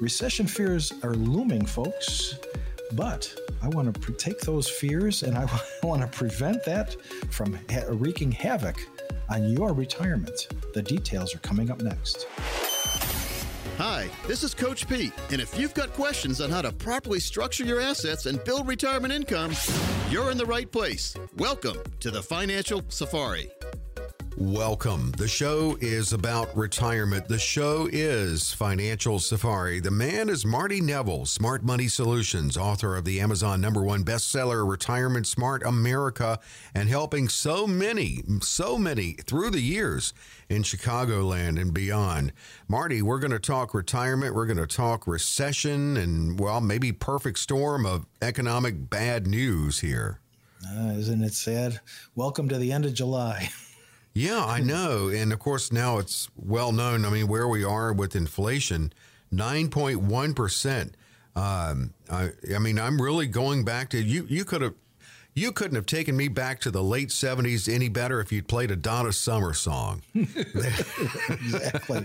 Recession fears are looming, folks, but I want to pre- take those fears and I want to prevent that from ha- wreaking havoc on your retirement. The details are coming up next. Hi, this is Coach Pete, and if you've got questions on how to properly structure your assets and build retirement income, you're in the right place. Welcome to the Financial Safari. Welcome. The show is about retirement. The show is Financial Safari. The man is Marty Neville, Smart Money Solutions, author of the Amazon number one bestseller, Retirement Smart America, and helping so many, so many through the years in Chicagoland and beyond. Marty, we're going to talk retirement. We're going to talk recession and, well, maybe perfect storm of economic bad news here. Uh, isn't it sad? Welcome to the end of July. Yeah, I know. And of course, now it's well known. I mean, where we are with inflation, 9.1%. Um, I, I mean, I'm really going back to you. You could have. You couldn't have taken me back to the late 70s any better if you'd played a Donna Summer song. exactly.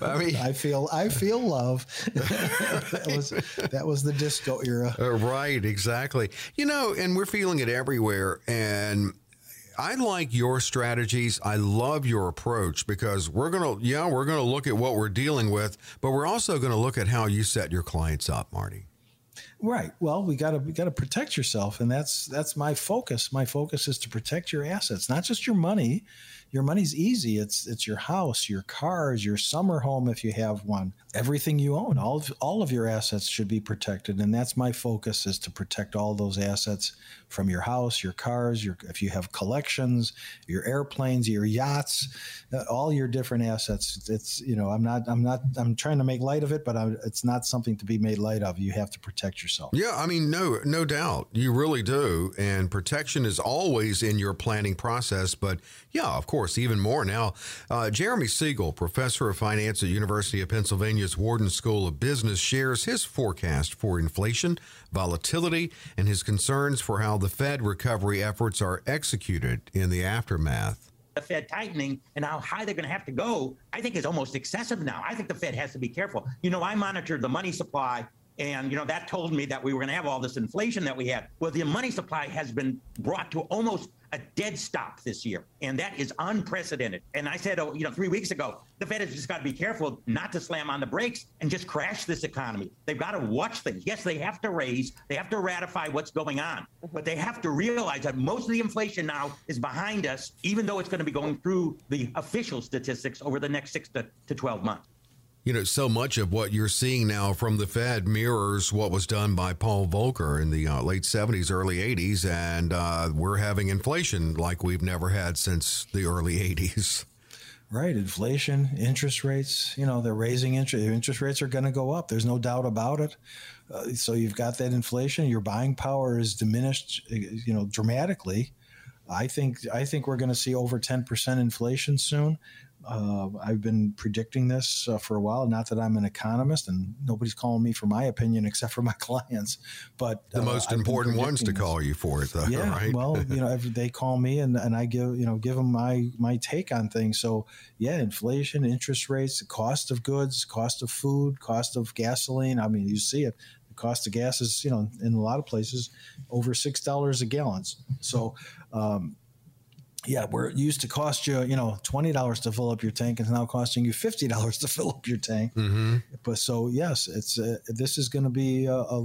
I mean, I feel I feel love. that was that was the disco era. Uh, right, exactly. You know, and we're feeling it everywhere and I like your strategies. I love your approach because we're going to, yeah, we're going to look at what we're dealing with, but we're also going to look at how you set your clients up, Marty. Right. Well, we got to we got to protect yourself, and that's that's my focus. My focus is to protect your assets, not just your money, your money's easy. It's it's your house, your cars, your summer home if you have one. Everything you own, all of, all of your assets should be protected, and that's my focus is to protect all those assets from your house, your cars, your if you have collections, your airplanes, your yachts, uh, all your different assets. It's you know I'm not I'm not I'm trying to make light of it, but I'm, it's not something to be made light of. You have to protect yourself. Yeah, I mean no no doubt you really do, and protection is always in your planning process. But yeah, of course course, even more now. Uh, Jeremy Siegel, professor of finance at University of Pennsylvania's Wharton School of Business, shares his forecast for inflation, volatility, and his concerns for how the Fed recovery efforts are executed in the aftermath the Fed tightening and how high they're going to have to go, I think is almost excessive now. I think the Fed has to be careful. You know, I monitored the money supply and, you know, that told me that we were going to have all this inflation that we had. Well, the money supply has been brought to almost a dead stop this year. And that is unprecedented. And I said, oh, you know, three weeks ago, the Fed has just got to be careful not to slam on the brakes and just crash this economy. They've got to watch things. Yes, they have to raise, they have to ratify what's going on, mm-hmm. but they have to realize that most of the inflation now is behind us, even though it's going to be going through the official statistics over the next six to, to 12 months you know, so much of what you're seeing now from the Fed mirrors what was done by Paul Volcker in the uh, late 70s, early 80s, and uh, we're having inflation like we've never had since the early 80s. Right, inflation, interest rates. You know, they're raising interest. Interest rates are going to go up. There's no doubt about it. Uh, so you've got that inflation. Your buying power is diminished. You know, dramatically. I think I think we're going to see over 10% inflation soon. Uh, I've been predicting this uh, for a while. Not that I'm an economist, and nobody's calling me for my opinion except for my clients. But the uh, most important ones to call you for it, though. Yeah, right? well, you know, they call me, and, and I give you know give them my my take on things. So yeah, inflation, interest rates, the cost of goods, cost of food, cost of gasoline. I mean, you see it. The cost of gas is you know in a lot of places over six dollars a gallon. So. Um, yeah, where it used to cost you, you know, twenty dollars to fill up your tank, it's now costing you fifty dollars to fill up your tank. Mm-hmm. But so yes, it's uh, this is going to be uh, uh,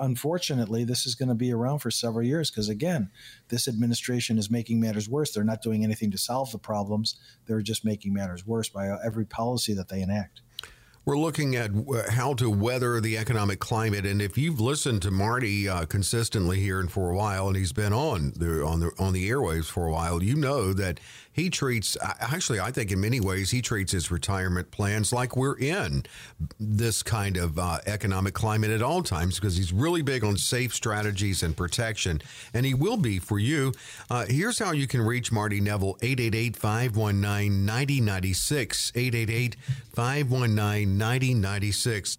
unfortunately this is going to be around for several years because again, this administration is making matters worse. They're not doing anything to solve the problems; they're just making matters worse by uh, every policy that they enact. We're looking at how to weather the economic climate, and if you've listened to Marty uh, consistently here and for a while, and he's been on the on the on the airwaves for a while, you know that he treats actually i think in many ways he treats his retirement plans like we're in this kind of uh, economic climate at all times because he's really big on safe strategies and protection and he will be for you. Uh, here's how you can reach marty Neville 888-519-9096 888-519-9096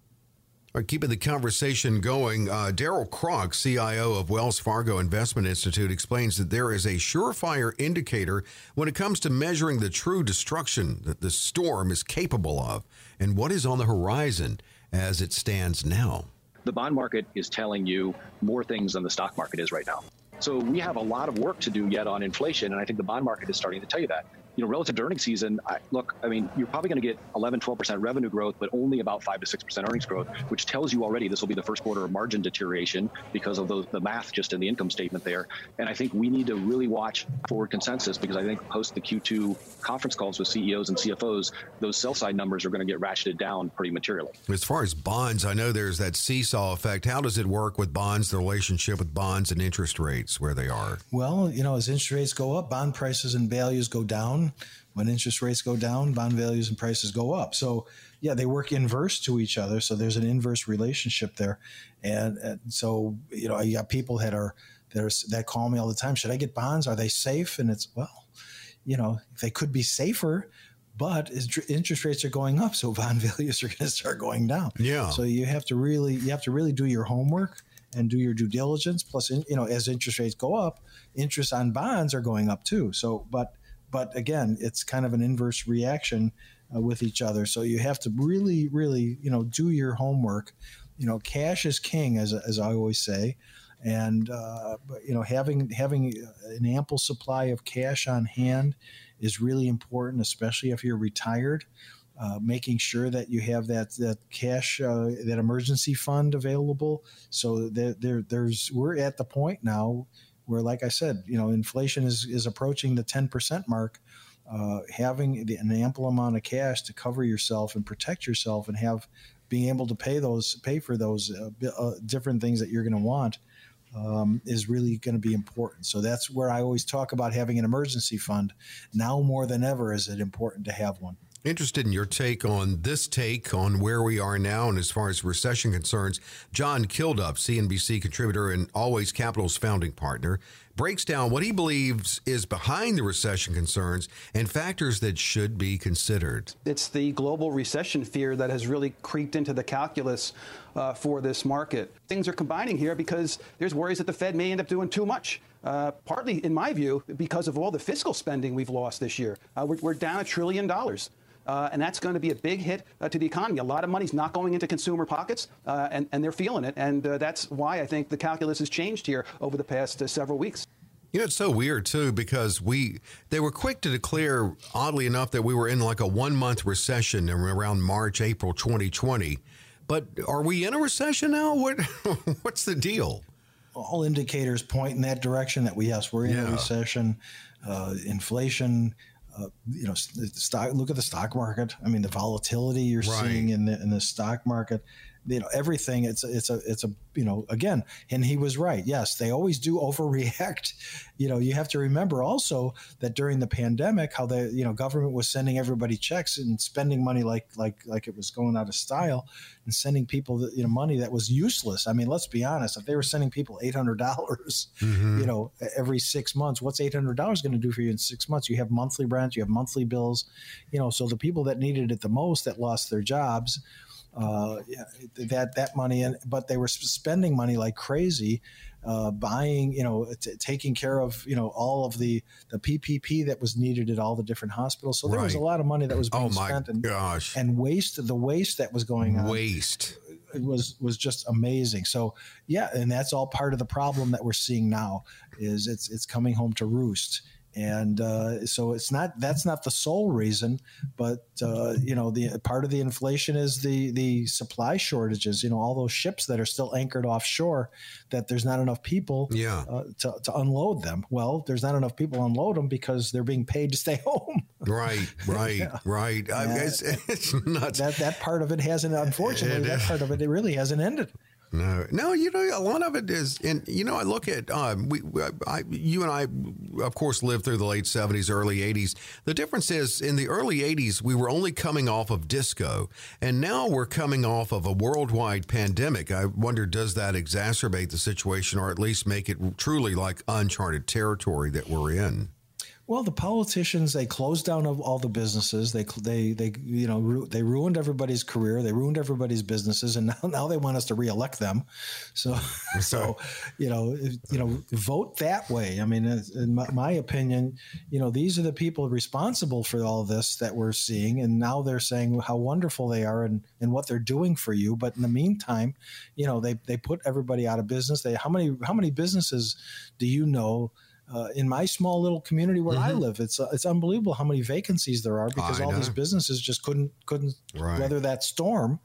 Are keeping the conversation going. Uh, Darrell Cronk, CIO of Wells Fargo Investment Institute, explains that there is a surefire indicator when it comes to measuring the true destruction that the storm is capable of and what is on the horizon as it stands now. The bond market is telling you more things than the stock market is right now. So we have a lot of work to do yet on inflation, and I think the bond market is starting to tell you that you know, relative to earnings season, I, look, I mean, you're probably going to get 11, 12% revenue growth, but only about 5 to 6% earnings growth, which tells you already this will be the first quarter of margin deterioration because of those, the math just in the income statement there. And I think we need to really watch forward consensus because I think post the Q2 conference calls with CEOs and CFOs, those sell side numbers are going to get ratcheted down pretty materially. As far as bonds, I know there's that seesaw effect. How does it work with bonds, the relationship with bonds and interest rates where they are? Well, you know, as interest rates go up, bond prices and values go down when interest rates go down, bond values and prices go up. So, yeah, they work inverse to each other. So there's an inverse relationship there, and, and so you know, you got people that are that are that call me all the time. Should I get bonds? Are they safe? And it's well, you know, they could be safer, but interest rates are going up, so bond values are going to start going down. Yeah. So you have to really you have to really do your homework and do your due diligence. Plus, you know, as interest rates go up, interest on bonds are going up too. So, but but again, it's kind of an inverse reaction uh, with each other. So you have to really, really, you know, do your homework. You know, cash is king, as, as I always say, and uh, you know, having having an ample supply of cash on hand is really important, especially if you're retired. Uh, making sure that you have that that cash uh, that emergency fund available so that there there's we're at the point now where, like I said, you know, inflation is, is approaching the 10% mark. Uh, having the, an ample amount of cash to cover yourself and protect yourself and have being able to pay those pay for those uh, uh, different things that you're going to want um, is really going to be important. So that's where I always talk about having an emergency fund. Now more than ever is it important to have one. Interested in your take on this take on where we are now and as far as recession concerns. John Kilduff, CNBC contributor and Always Capital's founding partner, breaks down what he believes is behind the recession concerns and factors that should be considered. It's the global recession fear that has really creeped into the calculus uh, for this market. Things are combining here because there's worries that the Fed may end up doing too much. Uh, partly, in my view, because of all the fiscal spending we've lost this year. Uh, we're, we're down a trillion dollars. Uh, and that's going to be a big hit uh, to the economy. A lot of money's not going into consumer pockets, uh, and, and they're feeling it. And uh, that's why I think the calculus has changed here over the past uh, several weeks. You know, it's so weird too because we they were quick to declare, oddly enough, that we were in like a one month recession around March, April 2020. But are we in a recession now? What what's the deal? All indicators point in that direction that we yes we're in yeah. a recession. Uh, inflation uh, you know, stock. Look at the stock market. I mean, the volatility you're right. seeing in the in the stock market you know everything it's it's a it's a you know again and he was right. Yes they always do overreact. You know you have to remember also that during the pandemic how the you know government was sending everybody checks and spending money like like like it was going out of style and sending people the, you know money that was useless. I mean let's be honest if they were sending people $800 mm-hmm. you know every 6 months what's $800 going to do for you in 6 months? You have monthly rent you have monthly bills you know so the people that needed it the most that lost their jobs uh, that that money in, but they were spending money like crazy, uh, buying, you know, t- taking care of, you know, all of the the PPP that was needed at all the different hospitals. So there right. was a lot of money that was being oh my spent, and gosh, and waste the waste that was going on, waste it was was just amazing. So yeah, and that's all part of the problem that we're seeing now is it's it's coming home to roost and uh, so it's not that's not the sole reason, but uh, you know the part of the inflation is the the supply shortages. You know all those ships that are still anchored offshore, that there's not enough people yeah. uh, to to unload them. Well, there's not enough people unload them because they're being paid to stay home. Right, right, yeah. right. I mean, it's, it's nuts. That that part of it hasn't. Unfortunately, it, that part of it it really hasn't ended. No, no, you know, a lot of it is, and you know, I look at um, we, I, you and I, of course, lived through the late '70s, early '80s. The difference is, in the early '80s, we were only coming off of disco, and now we're coming off of a worldwide pandemic. I wonder, does that exacerbate the situation, or at least make it truly like uncharted territory that we're in? Well, the politicians they closed down all the businesses. They they they you know ru- they ruined everybody's career. They ruined everybody's businesses, and now now they want us to reelect them. So so you know you know vote that way. I mean, in my, my opinion, you know these are the people responsible for all this that we're seeing, and now they're saying how wonderful they are and and what they're doing for you. But in the meantime, you know they they put everybody out of business. They how many how many businesses do you know? Uh, in my small little community where mm-hmm. I live, it's uh, it's unbelievable how many vacancies there are because I all know. these businesses just couldn't couldn't right. weather that storm,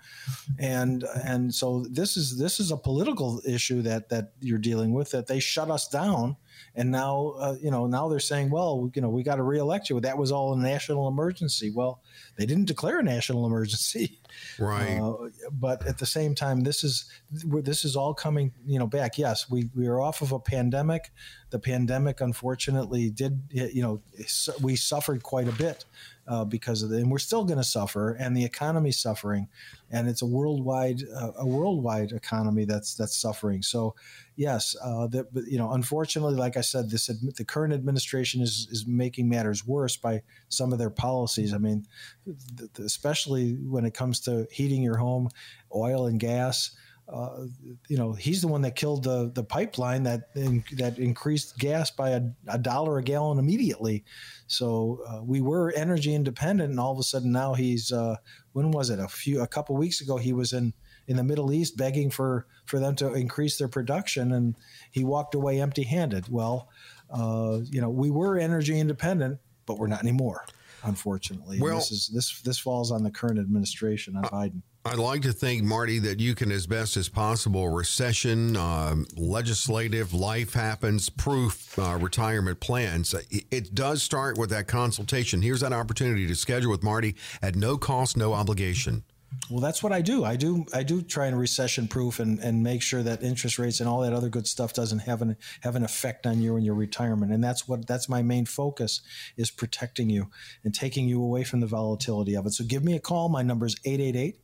and and so this is this is a political issue that that you're dealing with that they shut us down and now uh, you know now they're saying well you know we got to reelect you. That was all a national emergency. Well they didn't declare a national emergency. Right. Uh, but at the same time this is this is all coming you know back. Yes we we are off of a pandemic. The pandemic unfortunately did you know we suffered quite a bit uh, because of it, and we're still going to suffer, and the economy's suffering, and it's a worldwide uh, a worldwide economy that's that's suffering. So, yes, uh, that you know, unfortunately, like I said, this the current administration is is making matters worse by some of their policies. I mean, especially when it comes to heating your home, oil and gas uh, you know, he's the one that killed the the pipeline that in, that increased gas by a, a, dollar a gallon immediately. So uh, we were energy independent, and all of a sudden now he's uh, when was it a few a couple weeks ago he was in in the Middle East begging for for them to increase their production, and he walked away empty handed. Well, uh, you know, we were energy independent, but we're not anymore unfortunately. Well, this is this this falls on the current administration on uh, Biden. I'd like to think, Marty, that you can, as best as possible, recession, uh, legislative, life happens, proof, uh, retirement plans. It, it, does start with that consultation. Here's that opportunity to schedule with Marty at no cost, no obligation. Well, that's what I do. I do. I do try and recession proof and, and make sure that interest rates and all that other good stuff doesn't have an have an effect on you and your retirement. And that's what that's my main focus is protecting you and taking you away from the volatility of it. So give me a call. My number is 888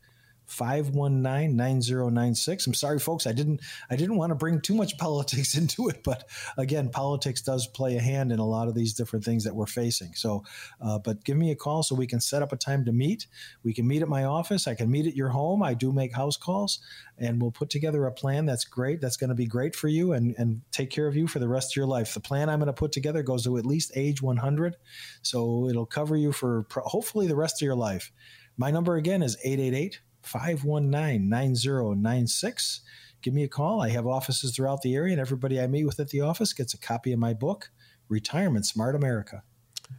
519-9096. I'm sorry folks, I didn't I didn't want to bring too much politics into it, but again, politics does play a hand in a lot of these different things that we're facing. So, uh, but give me a call so we can set up a time to meet. We can meet at my office. I can meet at your home. I do make house calls and we'll put together a plan that's great. That's going to be great for you and, and take care of you for the rest of your life. The plan I'm going to put together goes to at least age 100. So it'll cover you for hopefully the rest of your life. My number again is 888 519 9096. Give me a call. I have offices throughout the area, and everybody I meet with at the office gets a copy of my book, Retirement Smart America.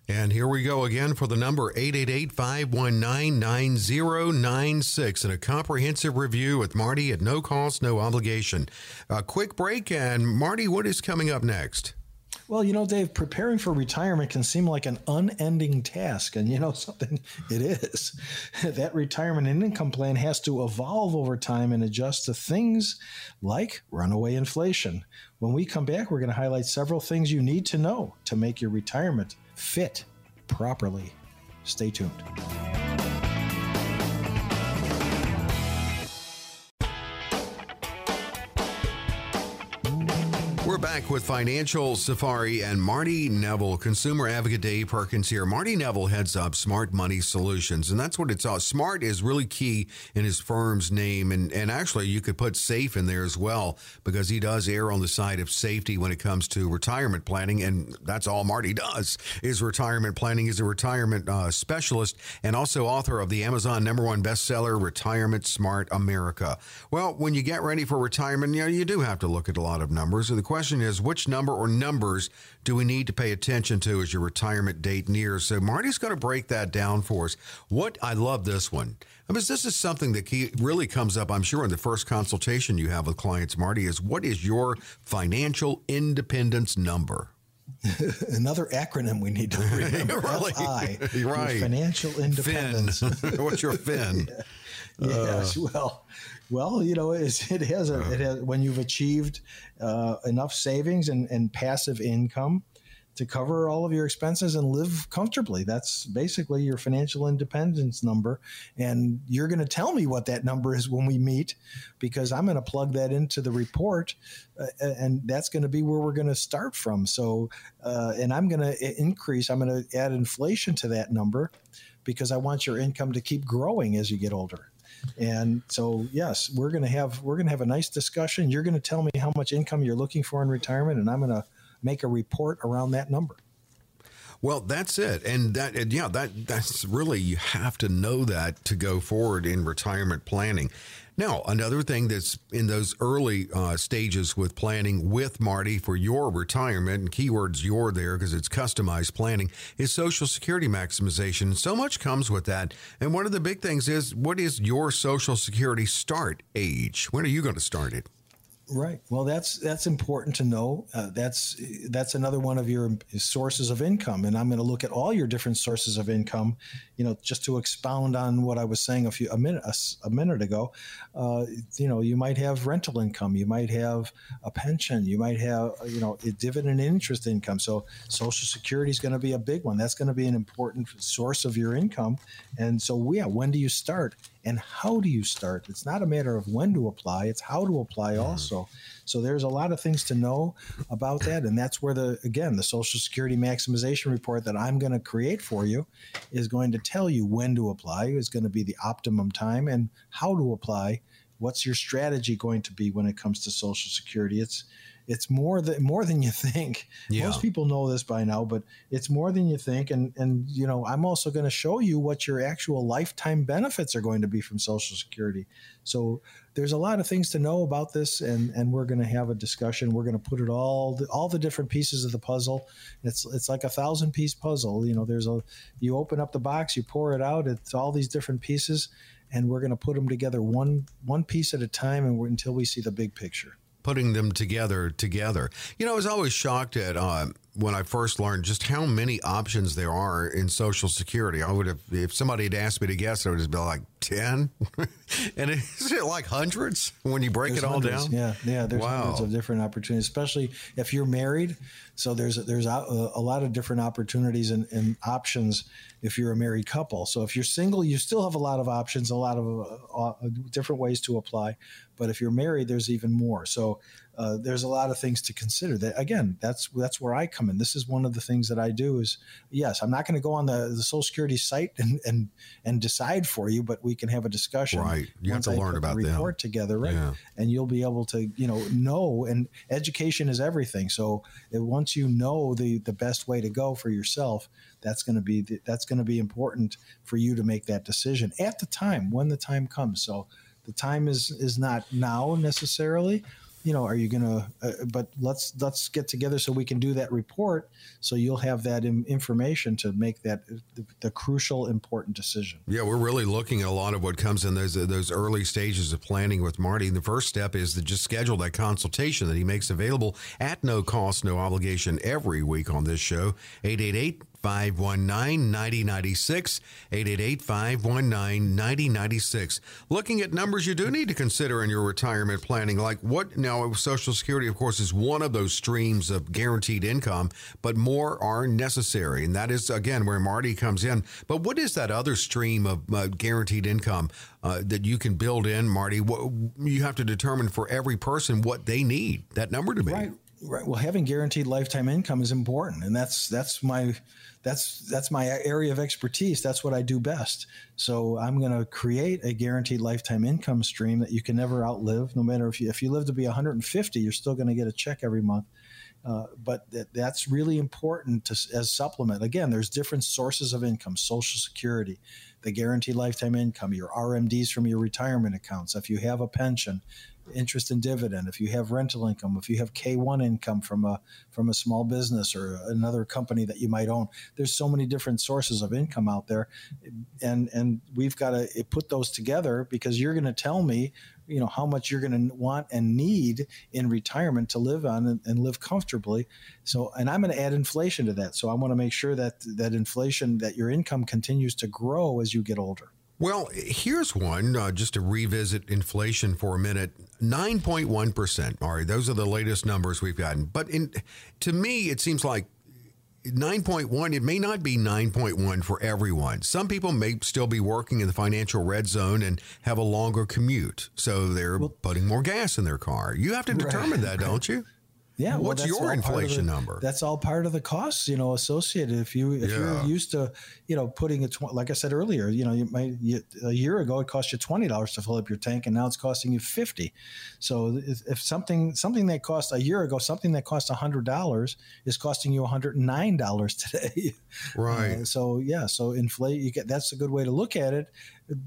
And here we go again for the number 888 519 9096 and a comprehensive review with Marty at no cost, no obligation. A quick break, and Marty, what is coming up next? Well, you know, Dave, preparing for retirement can seem like an unending task. And you know something? It is. that retirement and income plan has to evolve over time and adjust to things like runaway inflation. When we come back, we're going to highlight several things you need to know to make your retirement fit properly. Stay tuned. We're back with Financial Safari and Marty Neville, consumer advocate Dave Perkins here. Marty Neville heads up Smart Money Solutions, and that's what it's all. Smart is really key in his firm's name, and, and actually you could put safe in there as well because he does err on the side of safety when it comes to retirement planning, and that's all Marty does is retirement planning. He's a retirement uh, specialist and also author of the Amazon number one bestseller, Retirement Smart America. Well, when you get ready for retirement, you know you do have to look at a lot of numbers. The question question is which number or numbers do we need to pay attention to as your retirement date nears? So Marty's going to break that down for us. What I love this one. I mean, this is something that really comes up, I'm sure, in the first consultation you have with clients, Marty, is what is your financial independence number? Another acronym we need to remember. really? FI, right. Financial independence. What's your FIN? yeah. Yes. Uh, well, well, you know, it has a, it has when you've achieved uh, enough savings and, and passive income to cover all of your expenses and live comfortably. That's basically your financial independence number. And you're going to tell me what that number is when we meet because I'm going to plug that into the report. Uh, and that's going to be where we're going to start from. So, uh, and I'm going to increase, I'm going to add inflation to that number because I want your income to keep growing as you get older. And so, yes, we're going to have we're going to have a nice discussion. You're going to tell me how much income you're looking for in retirement, and I'm going to make a report around that number. Well, that's it, and that and yeah, that that's really you have to know that to go forward in retirement planning. Now, another thing that's in those early uh, stages with planning with Marty for your retirement, and keywords your there because it's customized planning, is Social Security maximization. So much comes with that. And one of the big things is what is your Social Security start age? When are you going to start it? Right. Well, that's that's important to know. Uh, that's that's another one of your sources of income, and I'm going to look at all your different sources of income. You know, just to expound on what I was saying a few a minute a, a minute ago. Uh, you know, you might have rental income, you might have a pension, you might have you know a dividend interest income. So Social Security is going to be a big one. That's going to be an important source of your income. And so, yeah, when do you start? And how do you start? It's not a matter of when to apply, it's how to apply also. So there's a lot of things to know about that. And that's where the, again, the Social Security maximization report that I'm going to create for you is going to tell you when to apply, is going to be the optimum time, and how to apply. What's your strategy going to be when it comes to Social Security? It's, it's more than more than you think. Yeah. Most people know this by now, but it's more than you think. And and you know, I'm also going to show you what your actual lifetime benefits are going to be from Social Security. So there's a lot of things to know about this, and and we're going to have a discussion. We're going to put it all the, all the different pieces of the puzzle. It's it's like a thousand piece puzzle. You know, there's a you open up the box, you pour it out. It's all these different pieces, and we're going to put them together one one piece at a time, and until we see the big picture putting them together together. You know, I was always shocked at uh, when I first learned just how many options there are in Social Security. I would have, if somebody had asked me to guess, I would have been like ten, and is it like hundreds when you break there's it all hundreds. down? Yeah, yeah. There's wow. hundreds of different opportunities, especially if you're married. So there's there's a, a lot of different opportunities and, and, options if you're a married couple. So if you're single, you still have a lot of options, a lot of uh, uh, different ways to apply. But if you're married, there's even more. So uh, there's a lot of things to consider. That again, that's that's where I come in. This is one of the things that I do. Is yes, I'm not going to go on the, the Social Security site and, and and decide for you, but we can have a discussion. Right, you have to I learn about the report them. together, right? Yeah. And you'll be able to you know know. And education is everything. So it, once you know the the best way to go for yourself, that's going to be that's going to be important for you to make that decision at the time when the time comes. So the time is is not now necessarily you know, are you going to? Uh, uh, but let's let's get together so we can do that report. So you'll have that information to make that uh, the, the, crucial, important decision. Yeah, we're really looking at a lot of what comes in those uh, those early stages of planning with Marty. The first step is to just schedule that consultation that he makes available at no cost, no obligation every week on this show. 888 519 9096. 888 519 9096. Looking at numbers you do need to consider in your retirement planning, like what now, Social Security, of course, is one of those streams of guaranteed income, but more are necessary. And that is, again, where Marty comes in. But what is that other stream of uh, guaranteed income uh, that you can build in, Marty? What, you have to determine for every person what they need that number to be. Right. Right. Well, having guaranteed lifetime income is important, and that's that's my that's that's my area of expertise. That's what I do best. So I'm going to create a guaranteed lifetime income stream that you can never outlive. No matter if you if you live to be 150, you're still going to get a check every month. Uh, but that, that's really important to, as supplement. Again, there's different sources of income: Social Security, the guaranteed lifetime income, your RMDs from your retirement accounts. If you have a pension, interest and dividend, if you have rental income, if you have K1 income from a from a small business or another company that you might own, there's so many different sources of income out there, and and we've got to eh, put those together because you're going to tell me, you know, how much you're going to want and need in retirement to live on and, and live comfortably. So, and I'm going to add inflation to that. So I want to make sure that that inflation, that your income continues to grow as you get older. Well, here's one uh, just to revisit inflation for a minute. 9.1%. All right, those are the latest numbers we've gotten. But in, to me, it seems like 9.1, it may not be 9.1 for everyone. Some people may still be working in the financial red zone and have a longer commute. So they're well, putting more gas in their car. You have to determine right, that, don't you? Yeah. Well, What's your inflation the, number? That's all part of the costs, you know, associated. If you if yeah. you're used to, you know, putting a tw- like I said earlier, you know, you might you, a year ago it cost you twenty dollars to fill up your tank, and now it's costing you fifty. So if, if something something that cost a year ago, something that cost hundred dollars is costing you one hundred and nine dollars today. Right. Uh, so yeah, so inflate. You get that's a good way to look at it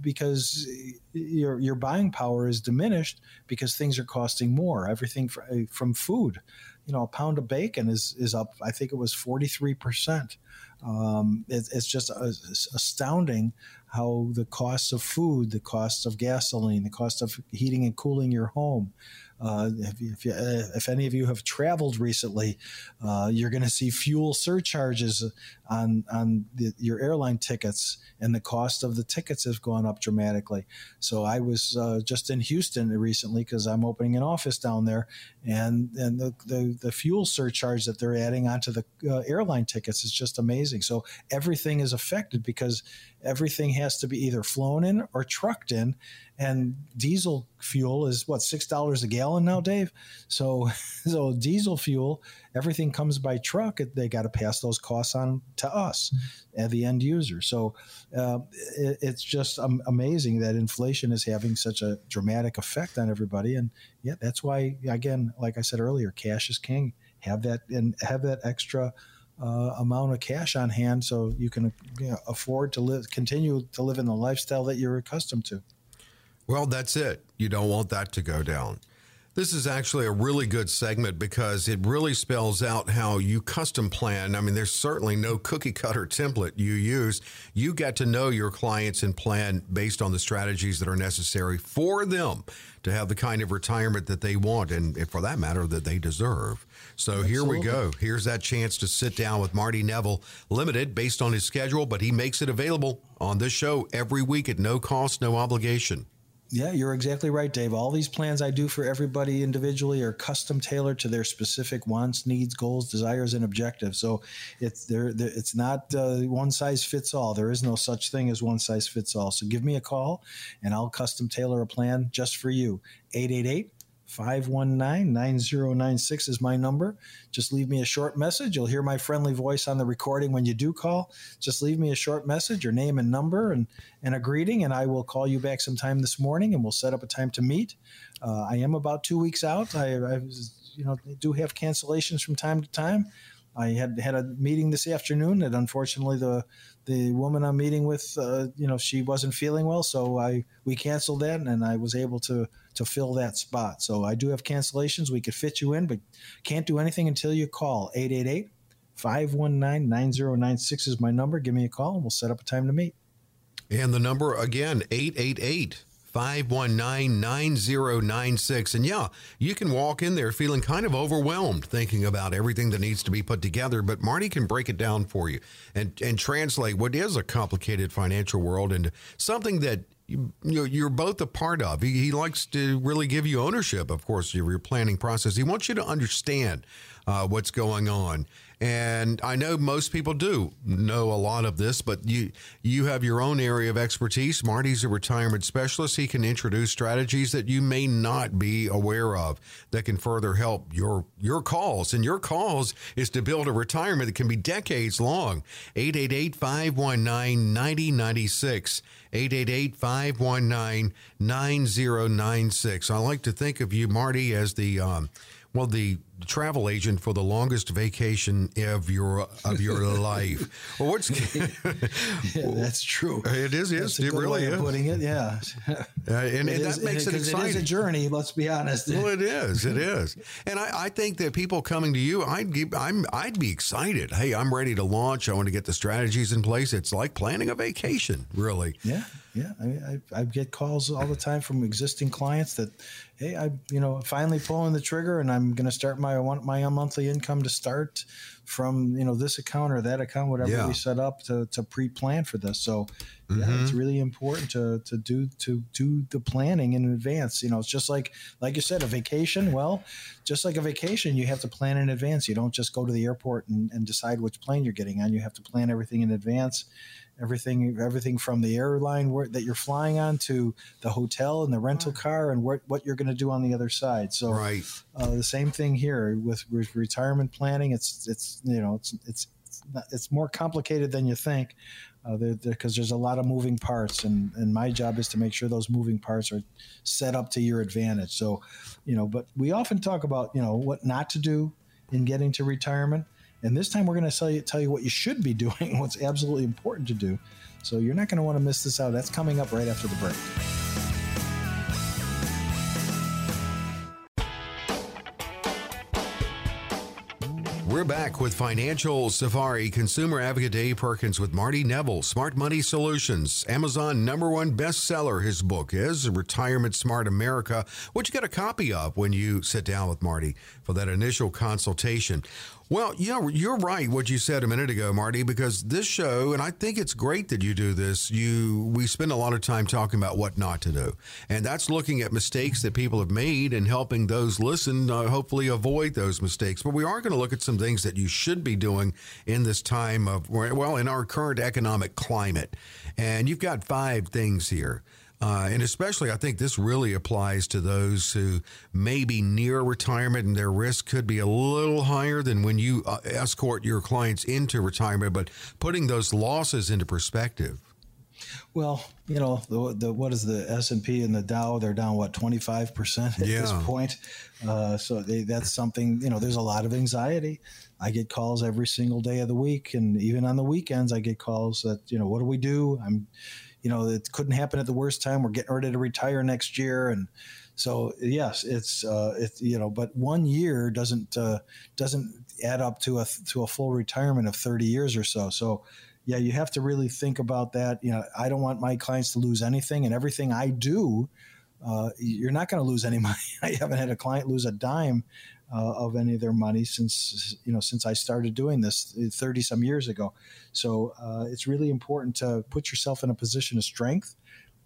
because your your buying power is diminished because things are costing more. Everything from food, you know, a pound of bacon is is up. I think it was forty three percent. Um, it's just astounding how the costs of food, the cost of gasoline, the cost of heating and cooling your home, uh, if, if, you, uh, if, any of you have traveled recently, uh, you're going to see fuel surcharges on on the, your airline tickets, and the cost of the tickets has gone up dramatically. So I was uh, just in Houston recently because I'm opening an office down there, and and the, the, the fuel surcharge that they're adding onto the uh, airline tickets is just amazing. So everything is affected because everything has to be either flown in or trucked in, and diesel fuel is what six dollars a gallon now, Dave. So, so diesel fuel, everything comes by truck. They got to pass those costs on to us, and the end user. So, uh, it, it's just amazing that inflation is having such a dramatic effect on everybody. And yeah, that's why again, like I said earlier, cash is king. Have that and have that extra. Uh, amount of cash on hand so you can you know, afford to live continue to live in the lifestyle that you're accustomed to well, that's it. You don't want that to go down. This is actually a really good segment because it really spells out how you custom plan. I mean, there's certainly no cookie cutter template you use. You get to know your clients and plan based on the strategies that are necessary for them to have the kind of retirement that they want and, for that matter, that they deserve. So Absolutely. here we go. Here's that chance to sit down with Marty Neville, limited based on his schedule, but he makes it available on this show every week at no cost, no obligation. Yeah, you're exactly right, Dave. All these plans I do for everybody individually are custom tailored to their specific wants, needs, goals, desires, and objectives. So it's there. It's not uh, one size fits all. There is no such thing as one size fits all. So give me a call, and I'll custom tailor a plan just for you. 888 519 9096 is my number. Just leave me a short message. You'll hear my friendly voice on the recording when you do call. Just leave me a short message, your name and number, and, and a greeting, and I will call you back sometime this morning and we'll set up a time to meet. Uh, I am about two weeks out. I, I you know, do have cancellations from time to time. I had had a meeting this afternoon that unfortunately the the woman I'm meeting with, uh, you know, she wasn't feeling well, so I we canceled that, and I was able to to fill that spot. So I do have cancellations. We could fit you in, but can't do anything until you call 888 519 9096 is my number. Give me a call, and we'll set up a time to meet. And the number again, 888 519 9096. And yeah, you can walk in there feeling kind of overwhelmed thinking about everything that needs to be put together, but Marty can break it down for you and, and translate what is a complicated financial world into something that you, you're both a part of. He, he, likes to really give you ownership, of course, of your planning process. He wants you to understand uh, what's going on and I know most people do know a lot of this, but you you have your own area of expertise. Marty's a retirement specialist. He can introduce strategies that you may not be aware of that can further help your your cause. And your cause is to build a retirement that can be decades long. 888-519-9096. 888-519-9096. I like to think of you, Marty, as the um, well, the travel agent for the longest vacation of your of your life. Well, what's yeah, that's true. It is. Yes, it really is. putting it. Yeah, uh, and, and is, that makes it, it exciting. It is a journey. Let's be honest. Well, it is. It is. And I, I think that people coming to you, I'd give, I'm I'd be excited. Hey, I'm ready to launch. I want to get the strategies in place. It's like planning a vacation, really. Yeah. Yeah, I, mean, I, I, get calls all the time from existing clients that, hey, I you know finally pulling the trigger and I'm going to start my I want my monthly income to start from you know this account or that account, whatever yeah. we set up to, to pre-plan for this. So mm-hmm. yeah, it's really important to to do to do the planning in advance. You know, it's just like like you said, a vacation. Well, just like a vacation, you have to plan in advance. You don't just go to the airport and, and decide which plane you're getting on. You have to plan everything in advance everything everything from the airline where, that you're flying on to the hotel and the rental car and what, what you're going to do on the other side. So right. uh, the same thing here with, with retirement planning. It's it's you know it's it's it's, not, it's more complicated than you think because uh, there's a lot of moving parts and, and my job is to make sure those moving parts are set up to your advantage. So you know but we often talk about you know what not to do in getting to retirement and this time we're going to tell you, tell you what you should be doing, what's absolutely important to do. So you're not going to want to miss this out. That's coming up right after the break. We're back with Financial Safari consumer advocate Dave Perkins with Marty Neville, Smart Money Solutions, Amazon number one bestseller. His book is Retirement Smart America, which you get a copy of when you sit down with Marty for that initial consultation. Well, know, you're right what you said a minute ago, Marty, because this show, and I think it's great that you do this, you we spend a lot of time talking about what not to do. And that's looking at mistakes that people have made and helping those listen uh, hopefully avoid those mistakes. But we are going to look at some things that you should be doing in this time of well, in our current economic climate. And you've got five things here. Uh, and especially, I think this really applies to those who may be near retirement and their risk could be a little higher than when you uh, escort your clients into retirement, but putting those losses into perspective. Well, you know, the, the what is the S and P and the Dow? They're down what twenty five percent at yeah. this point. Uh, so they, that's something. You know, there's a lot of anxiety. I get calls every single day of the week, and even on the weekends, I get calls that you know, what do we do? I'm you know, it couldn't happen at the worst time. We're getting ready to retire next year, and so yes, it's uh, it's you know, but one year doesn't uh, doesn't add up to a to a full retirement of thirty years or so. So yeah, you have to really think about that. You know, I don't want my clients to lose anything, and everything I do. Uh, you're not going to lose any money. I haven't had a client lose a dime uh, of any of their money since you know since I started doing this 30 some years ago. So uh, it's really important to put yourself in a position of strength,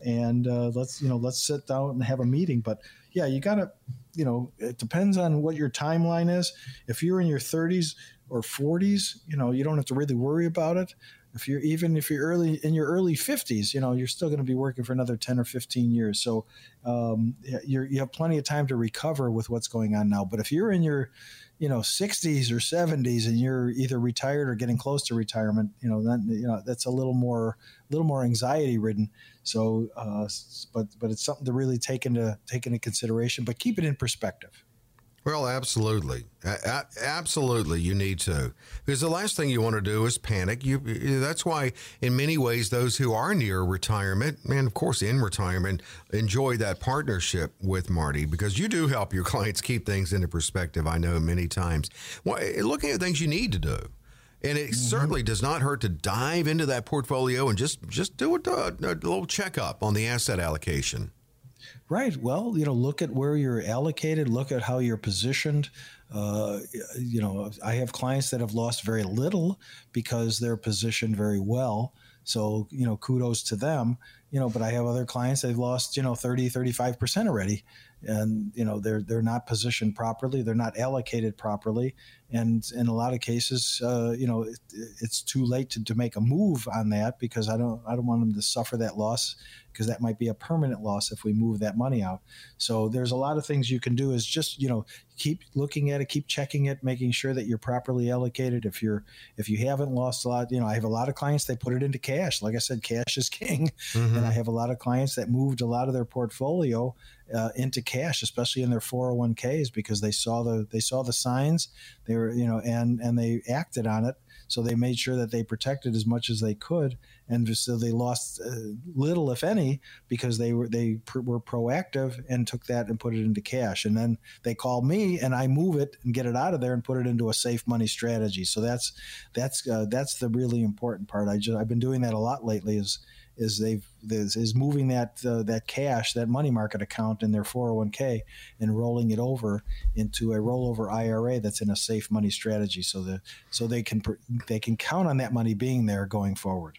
and uh, let's you know let's sit down and have a meeting. But yeah, you gotta you know it depends on what your timeline is. If you're in your 30s or 40s, you know you don't have to really worry about it if you're even if you're early in your early 50s you know you're still going to be working for another 10 or 15 years. So um, you have plenty of time to recover with what's going on now. But if you're in your you know 60s or 70s and you're either retired or getting close to retirement you know that you know that's a little more a little more anxiety ridden. So uh, but but it's something to really take into take into consideration but keep it in perspective well, absolutely, a- absolutely, you need to, because the last thing you want to do is panic. You, that's why, in many ways, those who are near retirement, and of course in retirement, enjoy that partnership with Marty because you do help your clients keep things into perspective. I know many times, well, looking at things you need to do. And it mm-hmm. certainly does not hurt to dive into that portfolio and just just do a, a, a little checkup on the asset allocation. Right. Well, you know, look at where you're allocated, look at how you're positioned. Uh, you know, I have clients that have lost very little because they're positioned very well. So, you know, kudos to them, you know, but I have other clients they've lost, you know, 30, 35% already. And, you know, they're, they're not positioned properly. They're not allocated properly. And in a lot of cases, uh, you know, it, it's too late to, to make a move on that because I don't, I don't want them to suffer that loss because that might be a permanent loss if we move that money out. So there's a lot of things you can do is just, you know, keep looking at it, keep checking it, making sure that you're properly allocated. If you're if you haven't lost a lot, you know, I have a lot of clients they put it into cash. Like I said, cash is king. Mm-hmm. And I have a lot of clients that moved a lot of their portfolio uh, into cash, especially in their 401ks because they saw the they saw the signs, they were, you know, and and they acted on it so they made sure that they protected as much as they could, and so they lost uh, little, if any, because they were they pr- were proactive and took that and put it into cash. And then they call me, and I move it and get it out of there and put it into a safe money strategy. So that's that's uh, that's the really important part. I just I've been doing that a lot lately. Is is they've is, is moving that uh, that cash that money market account in their 401k and rolling it over into a rollover IRA that's in a safe money strategy so that so they can they can count on that money being there going forward.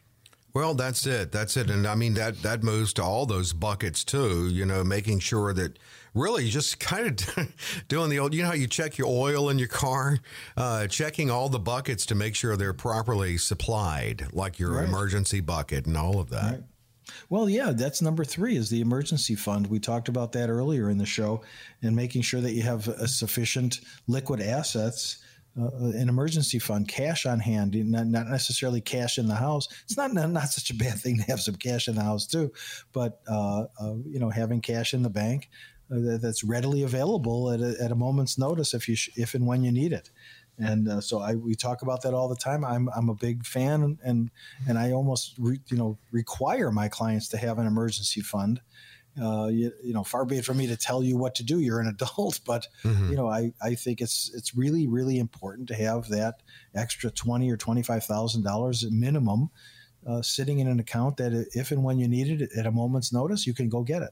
Well, that's it. That's it. And I mean that that moves to all those buckets too, you know, making sure that really just kind of doing the old, you know how you check your oil in your car, uh, checking all the buckets to make sure they're properly supplied, like your right. emergency bucket and all of that. Right. Well, yeah, that's number three is the emergency fund. We talked about that earlier in the show, and making sure that you have a sufficient liquid assets uh, an emergency fund, cash on hand, not, not, necessarily cash in the house. It's not, not, not such a bad thing to have some cash in the house too, but uh, uh, you know having cash in the bank uh, that's readily available at a, at a moment's notice if you sh- if and when you need it. And uh, so I we talk about that all the time. I'm I'm a big fan, and and I almost re, you know require my clients to have an emergency fund uh, you, you, know, far be it from me to tell you what to do. You're an adult, but mm-hmm. you know, I, I think it's it's really really important to have that extra twenty or twenty five thousand dollars minimum uh, sitting in an account that if and when you need it at a moment's notice, you can go get it.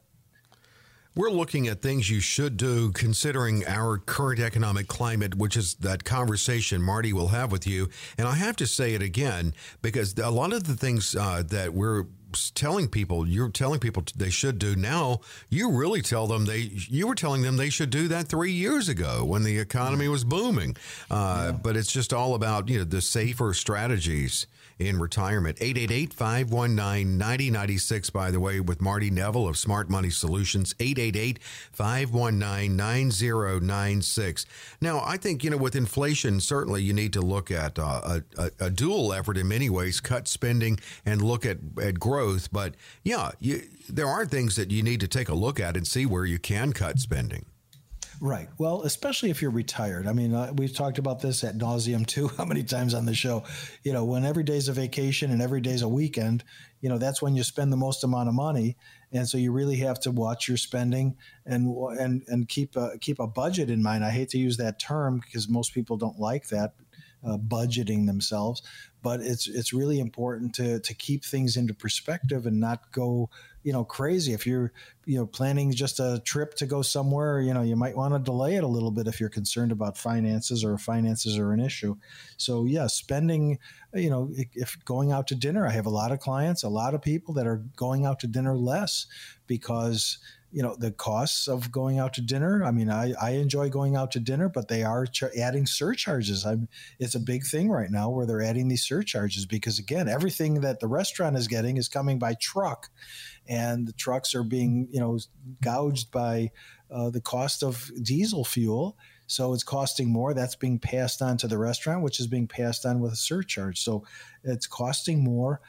We're looking at things you should do considering our current economic climate, which is that conversation Marty will have with you. And I have to say it again because a lot of the things uh, that we're telling people you're telling people they should do now you really tell them they you were telling them they should do that three years ago when the economy was booming uh, yeah. but it's just all about you know the safer strategies in retirement. 888 519 9096, by the way, with Marty Neville of Smart Money Solutions. 888 519 9096. Now, I think, you know, with inflation, certainly you need to look at uh, a, a, dual effort in many ways cut spending and look at, at growth. But yeah, you, there are things that you need to take a look at and see where you can cut spending. Right. Well, especially if you're retired. I mean, uh, we've talked about this at nauseum too. How many times on the show? You know, when every day's a vacation and every day's a weekend, you know, that's when you spend the most amount of money, and so you really have to watch your spending and and and keep a keep a budget in mind. I hate to use that term because most people don't like that. Uh, budgeting themselves, but it's it's really important to to keep things into perspective and not go you know crazy. If you're you know planning just a trip to go somewhere you know you might want to delay it a little bit if you're concerned about finances or finances are an issue. So yeah spending you know if going out to dinner i have a lot of clients a lot of people that are going out to dinner less because you know the costs of going out to dinner i mean i, I enjoy going out to dinner but they are ch- adding surcharges. I'm it's a big thing right now where they're adding these surcharges because again everything that the restaurant is getting is coming by truck and the trucks are being you know gouged by uh, the cost of diesel fuel so it's costing more that's being passed on to the restaurant which is being passed on with a surcharge so it's costing more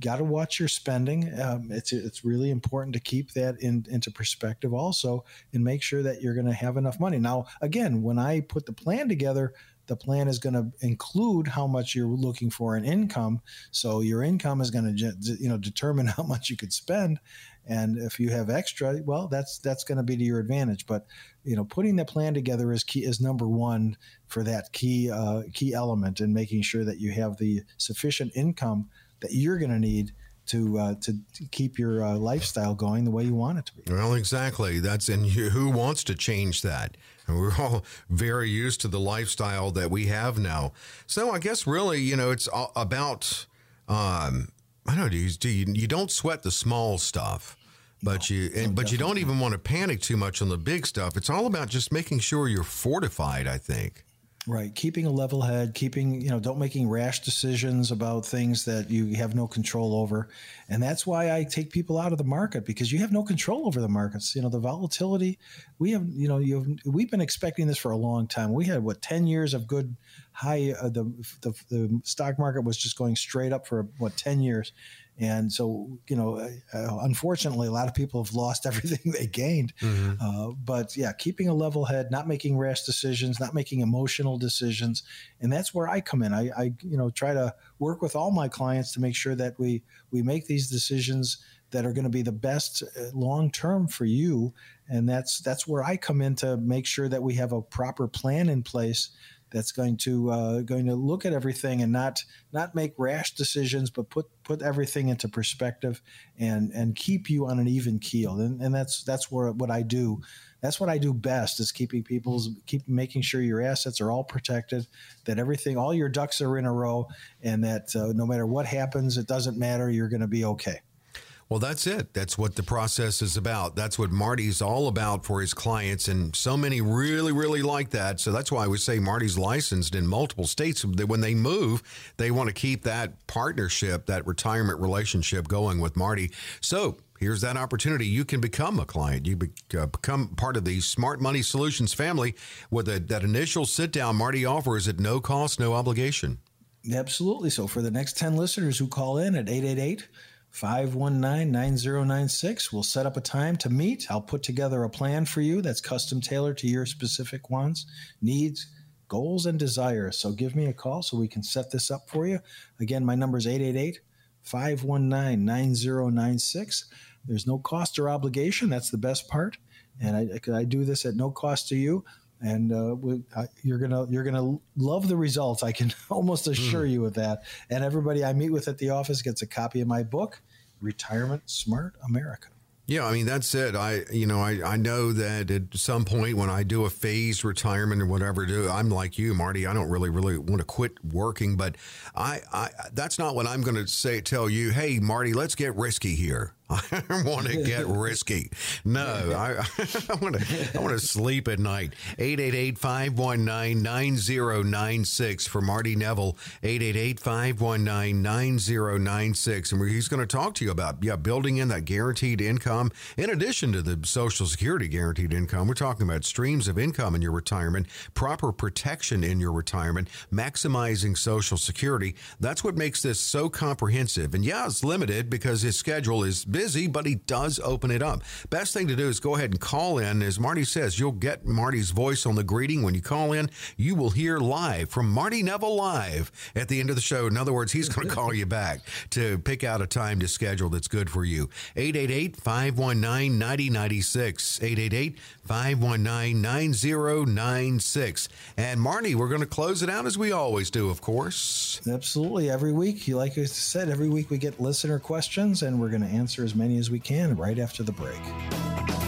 got to watch your spending. Um, it's it's really important to keep that in, into perspective also, and make sure that you're going to have enough money. Now, again, when I put the plan together, the plan is going to include how much you're looking for in income. So your income is going to you know determine how much you could spend, and if you have extra, well, that's that's going to be to your advantage. But you know, putting the plan together is key is number one for that key uh, key element in making sure that you have the sufficient income that you're going to need to uh, to keep your uh, lifestyle going the way you want it to be. Well, exactly. That's and who wants to change that? And we're all very used to the lifestyle that we have now. So I guess really, you know, it's about um, I don't know. Do You, you, you don't sweat the small stuff. But no, you, and, but you don't even want to panic too much on the big stuff. It's all about just making sure you're fortified. I think. Right. Keeping a level head, keeping, you know, don't making rash decisions about things that you have no control over. And that's why I take people out of the market because you have no control over the markets. You know, the volatility, we have, you know, you've, we've been expecting this for a long time. We had what, 10 years of good high, uh, the, the, the stock market was just going straight up for what, 10 years. And so, you know, uh, unfortunately, a lot of people have lost everything they gained. Mm-hmm. Uh, but yeah, keeping a level head, not making rash decisions, not making emotional decisions, and that's where I come in. I, I, you know, try to work with all my clients to make sure that we we make these decisions that are going to be the best uh, long term for you, and that's that's where I come in to make sure that we have a proper plan in place that's going to uh, going to look at everything and not not make rash decisions, but put put everything into perspective and and keep you on an even keel. And, and that's that's where what I do. That's what I do best is keeping people's keep making sure your assets are all protected, that everything, all your ducks are in a row, and that uh, no matter what happens, it doesn't matter. You're going to be okay. Well, that's it. That's what the process is about. That's what Marty's all about for his clients. And so many really, really like that. So that's why we say Marty's licensed in multiple states. When they move, they want to keep that partnership, that retirement relationship going with Marty. So here's that opportunity. You can become a client. You uh, become part of the Smart Money Solutions family with a, that initial sit down Marty offers at no cost, no obligation. Absolutely. So for the next 10 listeners who call in at 888- 519 9096. We'll set up a time to meet. I'll put together a plan for you that's custom tailored to your specific wants, needs, goals, and desires. So give me a call so we can set this up for you. Again, my number is 888 519 9096. There's no cost or obligation. That's the best part. And I, I do this at no cost to you and uh, we, uh, you're gonna you're gonna love the results. I can almost assure mm. you of that. And everybody I meet with at the office gets a copy of my book, Retirement Smart America. Yeah, I mean that's it. I you know I, I know that at some point when I do a phased retirement or whatever, do I'm like you, Marty. I don't really really want to quit working, but I, I that's not what I'm going to say. Tell you, hey, Marty, let's get risky here. I don't want to get risky. No, I, I want to. I want to sleep at night. 888-519-9096 for Marty Neville. 888-519-9096, and he's going to talk to you about yeah building in that guaranteed income in addition to the Social Security guaranteed income. We're talking about streams of income in your retirement, proper protection in your retirement, maximizing Social Security. That's what makes this so comprehensive. And yeah, it's limited because his schedule is busy, but he does open it up. Best thing to do is go ahead and call in. As Marty says, you'll get Marty's voice on the greeting when you call in. You will hear live from Marty Neville live at the end of the show. In other words, he's going to call you back to pick out a time to schedule that's good for you. 888 519 9096. 888 519 9096. And Marty, we're going to close it out as we always do, of course. Absolutely. Every week, you like I said, every week we get listener questions, and we're going to answer as many as we can right after the break.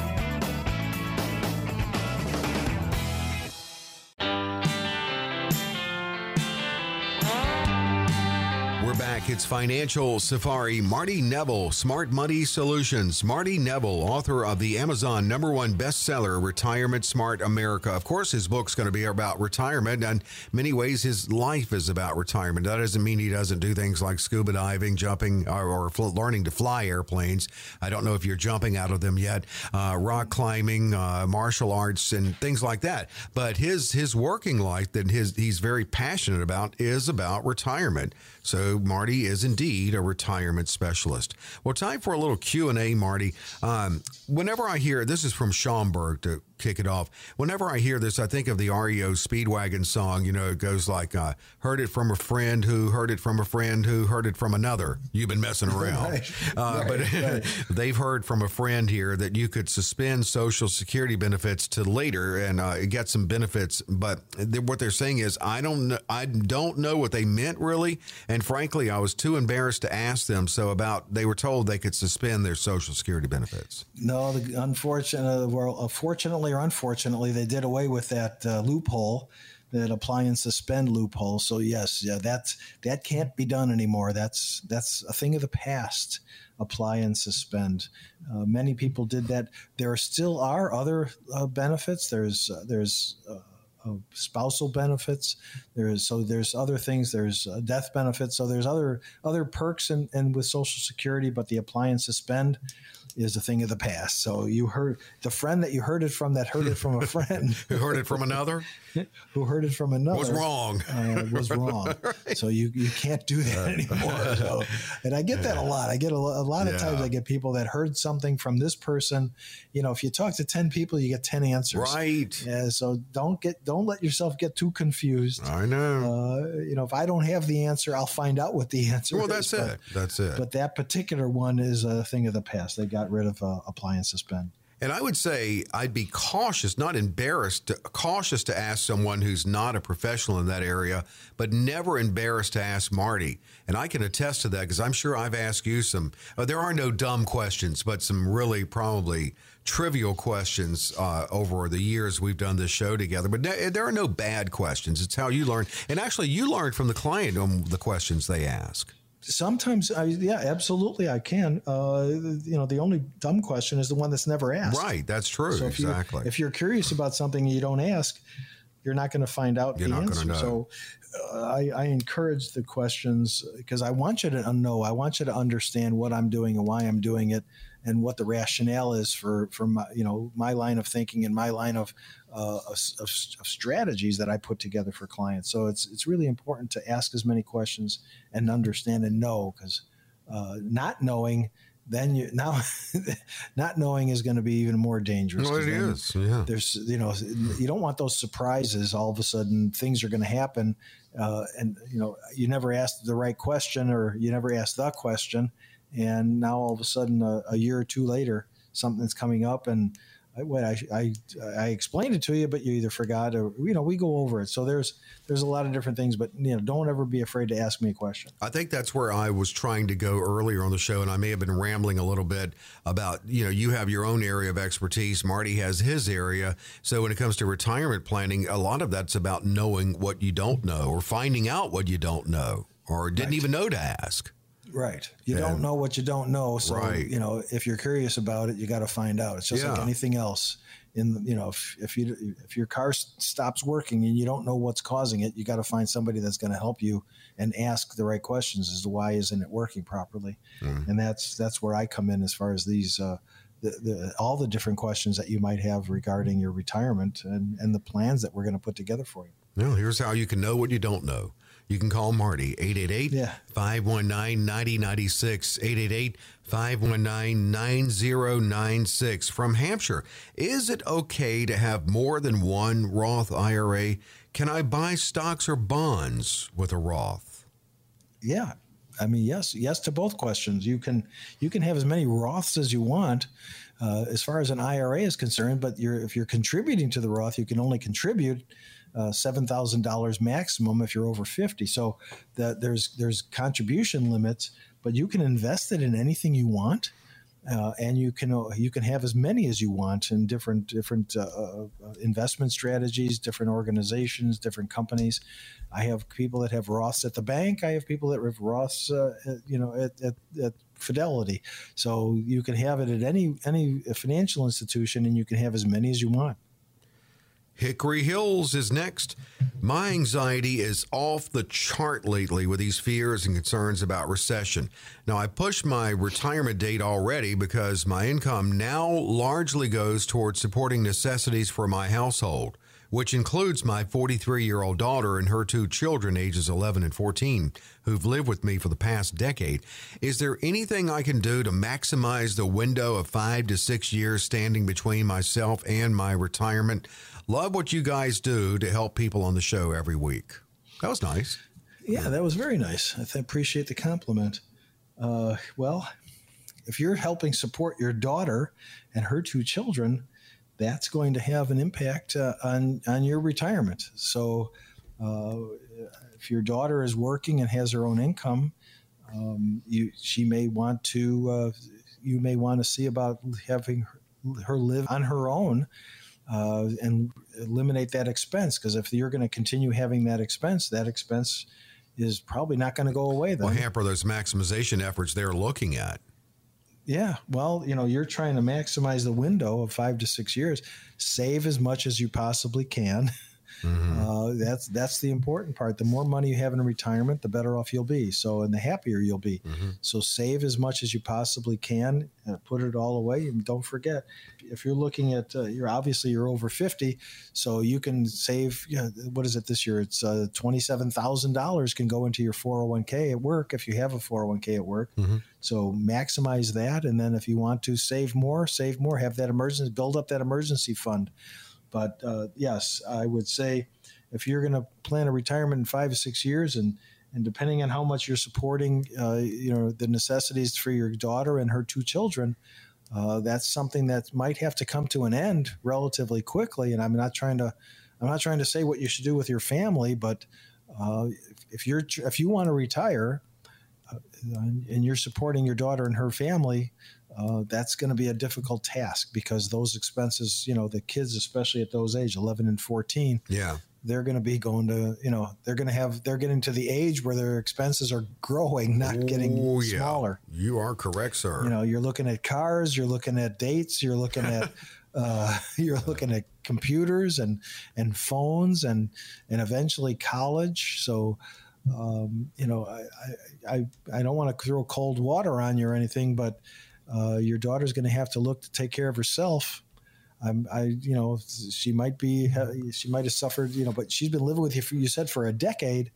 Financial Safari. Marty Neville, Smart Money Solutions. Marty Neville, author of the Amazon number one bestseller, Retirement Smart America. Of course, his book's going to be about retirement, and many ways his life is about retirement. That doesn't mean he doesn't do things like scuba diving, jumping, or, or learning to fly airplanes. I don't know if you're jumping out of them yet. Uh, rock climbing, uh, martial arts, and things like that. But his his working life that his he's very passionate about is about retirement. So Marty is indeed a retirement specialist. Well, time for a little Q and A, Marty. Um, whenever I hear this is from Schaumburg to kick it off. Whenever I hear this, I think of the REO Speedwagon song. You know, it goes like, uh, "Heard it from a friend who heard it from a friend who heard it from another." You've been messing around, right. Uh, right, but right. they've heard from a friend here that you could suspend Social Security benefits to later and uh, get some benefits. But what they're saying is, I don't, know, I don't know what they meant really, and frankly, I was too embarrassed to ask them. So about they were told they could suspend their Social Security benefits. No, the unfortunate, well, fortunately or unfortunately, they did away with that uh, loophole, that apply and suspend loophole. So yes, yeah, that's that can't be done anymore. That's that's a thing of the past. Apply and suspend. Uh, many people did that. There still are other uh, benefits. There's uh, there's uh, spousal benefits. There's so there's other things. There's uh, death benefits. So there's other other perks and and with Social Security, but the apply and suspend is a thing of the past. So you heard the friend that you heard it from that heard it from a friend who heard it from another who heard it from another was wrong. Uh, was wrong. right. So you you can't do that anymore. So, and I get that a lot. I get a, a lot of yeah. times I get people that heard something from this person. You know, if you talk to ten people, you get ten answers. Right. Yeah. So don't get don't let yourself get too confused. I know. Uh, you know, if I don't have the answer, I'll find out what the answer. Is. Well, that's is. it. That's it. But that particular one is a thing of the past. They got rid of uh, apply and suspend. And I would say I'd be cautious, not embarrassed, to, cautious to ask someone who's not a professional in that area, but never embarrassed to ask Marty. And I can attest to that because I'm sure I've asked you some. Uh, there are no dumb questions, but some really probably trivial questions uh, over the years we've done this show together. But there are no bad questions. It's how you learn. And actually, you learn from the client on the questions they ask sometimes I, yeah absolutely i can. Uh, you know the only dumb question is the one that's never asked. Right that's true so if exactly. you're, if you're curious about something you don't ask you're not going to find out you're the answer. so uh, I, I, encourage the questions because i want you to know i want you to understand what i'm doing and why i'm doing it and what the rationale is for for my you know my line of thinking and my line of, uh, of, of, of, strategies that I put together for clients. So it's it's really important to ask as many questions and understand and know because uh, not knowing then you now not knowing is going to be even more dangerous. Well, it is. Yeah. There's you know you don't want those surprises. All of a sudden things are going to happen, uh, and you know you never asked the right question or you never asked the question, and now all of a sudden a, a year or two later something's coming up and I, what I, I, I explained it to you, but you either forgot or you know we go over it. So there's there's a lot of different things, but you know don't ever be afraid to ask me a question. I think that's where I was trying to go earlier on the show, and I may have been rambling a little bit about you know you have your own area of expertise, Marty has his area. So when it comes to retirement planning, a lot of that's about knowing what you don't know or finding out what you don't know or didn't right. even know to ask. Right. You and, don't know what you don't know. So, right. you know, if you're curious about it, you got to find out. It's just yeah. like anything else. In you know, if, if you if your car stops working and you don't know what's causing it, you got to find somebody that's going to help you and ask the right questions as to why isn't it working properly. Mm. And that's that's where I come in as far as these uh, the, the, all the different questions that you might have regarding your retirement and, and the plans that we're going to put together for you. Well, here's how you can know what you don't know. You can call Marty, 888 519 9096. 888 519 9096 from Hampshire. Is it okay to have more than one Roth IRA? Can I buy stocks or bonds with a Roth? Yeah. I mean, yes, yes to both questions. You can you can have as many Roths as you want, uh, as far as an IRA is concerned. But you're, if you're contributing to the Roth, you can only contribute uh, seven thousand dollars maximum if you're over fifty. So the, there's there's contribution limits, but you can invest it in anything you want. Uh, and you can uh, you can have as many as you want in different different uh, uh, investment strategies, different organizations, different companies. I have people that have Roths at the bank. I have people that have Roths, uh, you know, at, at, at, Fidelity. So you can have it at any any financial institution, and you can have as many as you want. Hickory Hills is next. My anxiety is off the chart lately with these fears and concerns about recession. Now, I pushed my retirement date already because my income now largely goes towards supporting necessities for my household, which includes my 43 year old daughter and her two children, ages 11 and 14, who've lived with me for the past decade. Is there anything I can do to maximize the window of five to six years standing between myself and my retirement? Love what you guys do to help people on the show every week. That was nice. Yeah, that was very nice. I appreciate the compliment. Uh, well, if you're helping support your daughter and her two children, that's going to have an impact uh, on on your retirement. So, uh, if your daughter is working and has her own income, um, you she may want to uh, you may want to see about having her, her live on her own uh, and eliminate that expense. Because if you're going to continue having that expense, that expense is probably not going to go away. Then. Well, hamper those maximization efforts they're looking at. Yeah, well, you know, you're trying to maximize the window of five to six years. Save as much as you possibly can. Mm-hmm. Uh, that's that's the important part. The more money you have in retirement, the better off you'll be. So, and the happier you'll be. Mm-hmm. So, save as much as you possibly can, and put it all away, and don't forget. If you're looking at, uh, you're obviously you're over fifty, so you can save. You know, what is it this year? It's uh, twenty seven thousand dollars can go into your four hundred one k at work if you have a four hundred one k at work. Mm-hmm. So maximize that, and then if you want to save more, save more. Have that emergency, build up that emergency fund. But uh, yes, I would say if you're going to plan a retirement in five or six years, and and depending on how much you're supporting, uh, you know, the necessities for your daughter and her two children, uh, that's something that might have to come to an end relatively quickly. And I'm not trying to, I'm not trying to say what you should do with your family, but uh, if you're if you want to retire uh, and you're supporting your daughter and her family, uh, that's going to be a difficult task because those expenses, you know, the kids, especially at those age, 11 and 14, yeah, they're going to be going to, you know, they're going to have, they're getting to the age where their expenses are growing, not getting oh, yeah. smaller. You are correct, sir. You know, you're looking at cars, you're looking at dates, you're looking at, uh, you're looking at computers and and phones and and eventually college. So, um, you know, I, I I don't want to throw cold water on you or anything, but uh, your daughter's going to have to look to take care of herself. I'm, I, you know, she might be, she might have suffered, you know, but she's been living with you for, you said for a decade.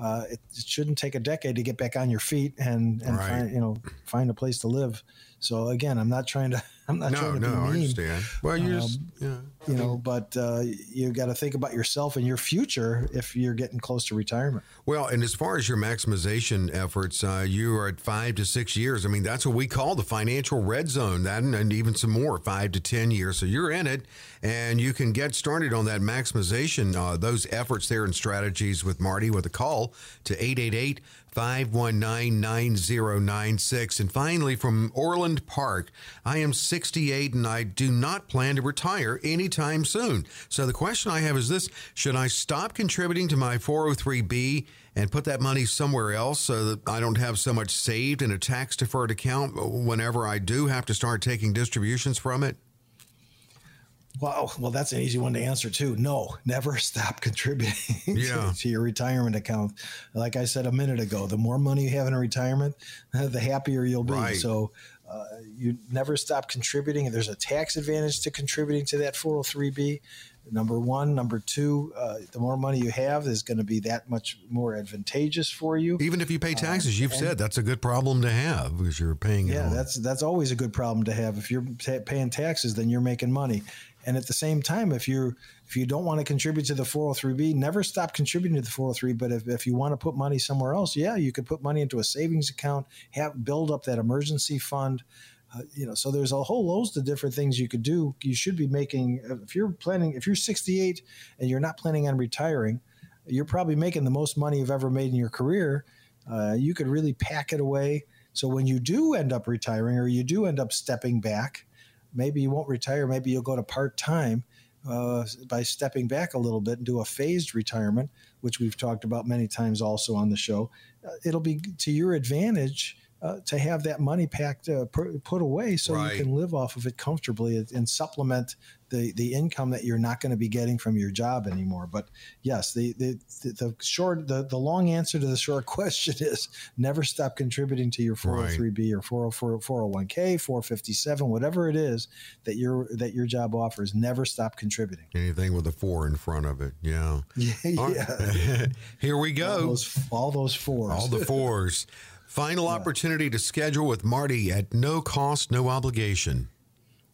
Uh, it, it, shouldn't take a decade to get back on your feet and, and right. find, you know, find a place to live. So again, I'm not trying to, I'm not no, trying to no, be mean. I understand. Well, you um, just, yeah. you know, but uh, you got to think about yourself and your future if you're getting close to retirement. Well, and as far as your maximization efforts, uh, you are at five to six years. I mean, that's what we call the financial red zone. That and, and even some more, five to ten years. So you're in it, and you can get started on that maximization. Uh, those efforts there and strategies with Marty with a call to 888 519 9096. And finally, from Orland Park, I am 68 and I do not plan to retire anytime soon. So the question I have is this Should I stop contributing to my 403B and put that money somewhere else so that I don't have so much saved in a tax deferred account whenever I do have to start taking distributions from it? Wow. Well, that's an easy one to answer too. No, never stop contributing yeah. to, to, your retirement account. Like I said a minute ago, the more money you have in a retirement, the happier you'll be. Right. So uh, you never stop contributing. There's a tax advantage to contributing to that 403b. Number one, number two, uh, the more money you have is going to be that much more advantageous for you. Even if you pay taxes, uh, you've said that's a good problem to have because you're paying. Yeah, that's that's always a good problem to have. If you're paying taxes, then you're making money. And at the same time, if you if you don't want to contribute to the 403b, never stop contributing to the 403. But if, if you want to put money somewhere else, yeah, you could put money into a savings account, have build up that emergency fund. Uh, you know, so there's a whole host of different things you could do. You should be making if you're planning if you're 68 and you're not planning on retiring, you're probably making the most money you've ever made in your career. Uh, you could really pack it away. So when you do end up retiring or you do end up stepping back, maybe you won't retire. Maybe you'll go to part time uh, by stepping back a little bit and do a phased retirement, which we've talked about many times also on the show. Uh, it'll be to your advantage uh, to have that money packed uh, put away so right. you can live off of it comfortably and supplement the the income that you're not going to be getting from your job anymore. But yes, the the the short the, the long answer to the short question is never stop contributing to your 403b or 404 401k 457 whatever it is that your that your job offers. Never stop contributing. Anything with a four in front of it, yeah. Yeah. yeah. Here we go. All those, all those fours. All the fours. Final yeah. opportunity to schedule with Marty at no cost, no obligation.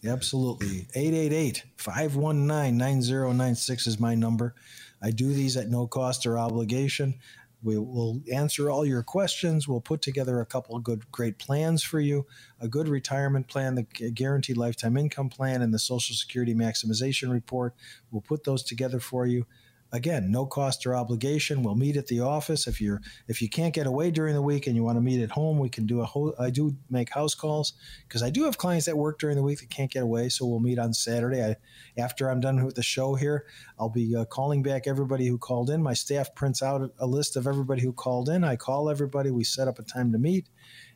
Absolutely. 888 519 9096 is my number. I do these at no cost or obligation. We will answer all your questions. We'll put together a couple of good, great plans for you a good retirement plan, the guaranteed lifetime income plan, and the Social Security maximization report. We'll put those together for you again, no cost or obligation. We'll meet at the office. If you're if you can't get away during the week and you want to meet at home, we can do a whole. I do make house calls because I do have clients that work during the week that can't get away. So we'll meet on Saturday. I, after I'm done with the show here, I'll be uh, calling back everybody who called in. My staff prints out a list of everybody who called in. I call everybody. We set up a time to meet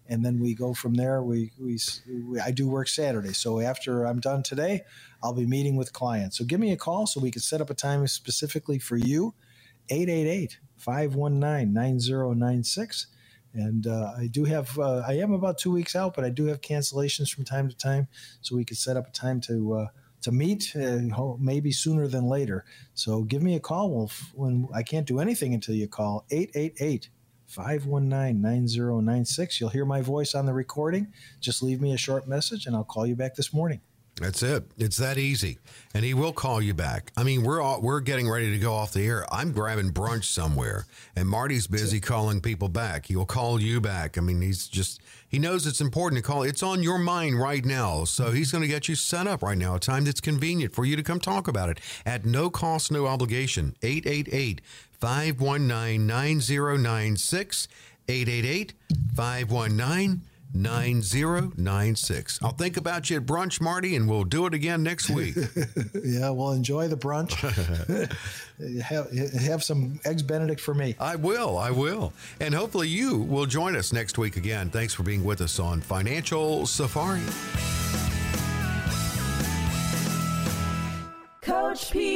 and then we go from there. We, we, we, I do work Saturday, so after I'm done today, I'll be meeting with clients. So give me a call so we can set up a time specifically for you. 888 519 9096. And uh, I do have, uh, I am about two weeks out, but I do have cancellations from time to time. So we can set up a time to, uh, to meet, maybe sooner than later. So give me a call. We'll, when I can't do anything until you call 888 519 9096. You'll hear my voice on the recording. Just leave me a short message and I'll call you back this morning. That's it. It's that easy, and he will call you back. I mean, we're all, we're getting ready to go off the air. I'm grabbing brunch somewhere, and Marty's busy calling people back. He'll call you back. I mean, he's just he knows it's important to call. It's on your mind right now, so he's going to get you set up right now. A time that's convenient for you to come talk about it at no cost, no obligation. 888 519 9096. 888 519 9096. I'll think about you at brunch, Marty, and we'll do it again next week. yeah, well, enjoy the brunch. have, have some Eggs Benedict for me. I will. I will. And hopefully you will join us next week again. Thanks for being with us on Financial Safari. Coach P Radio.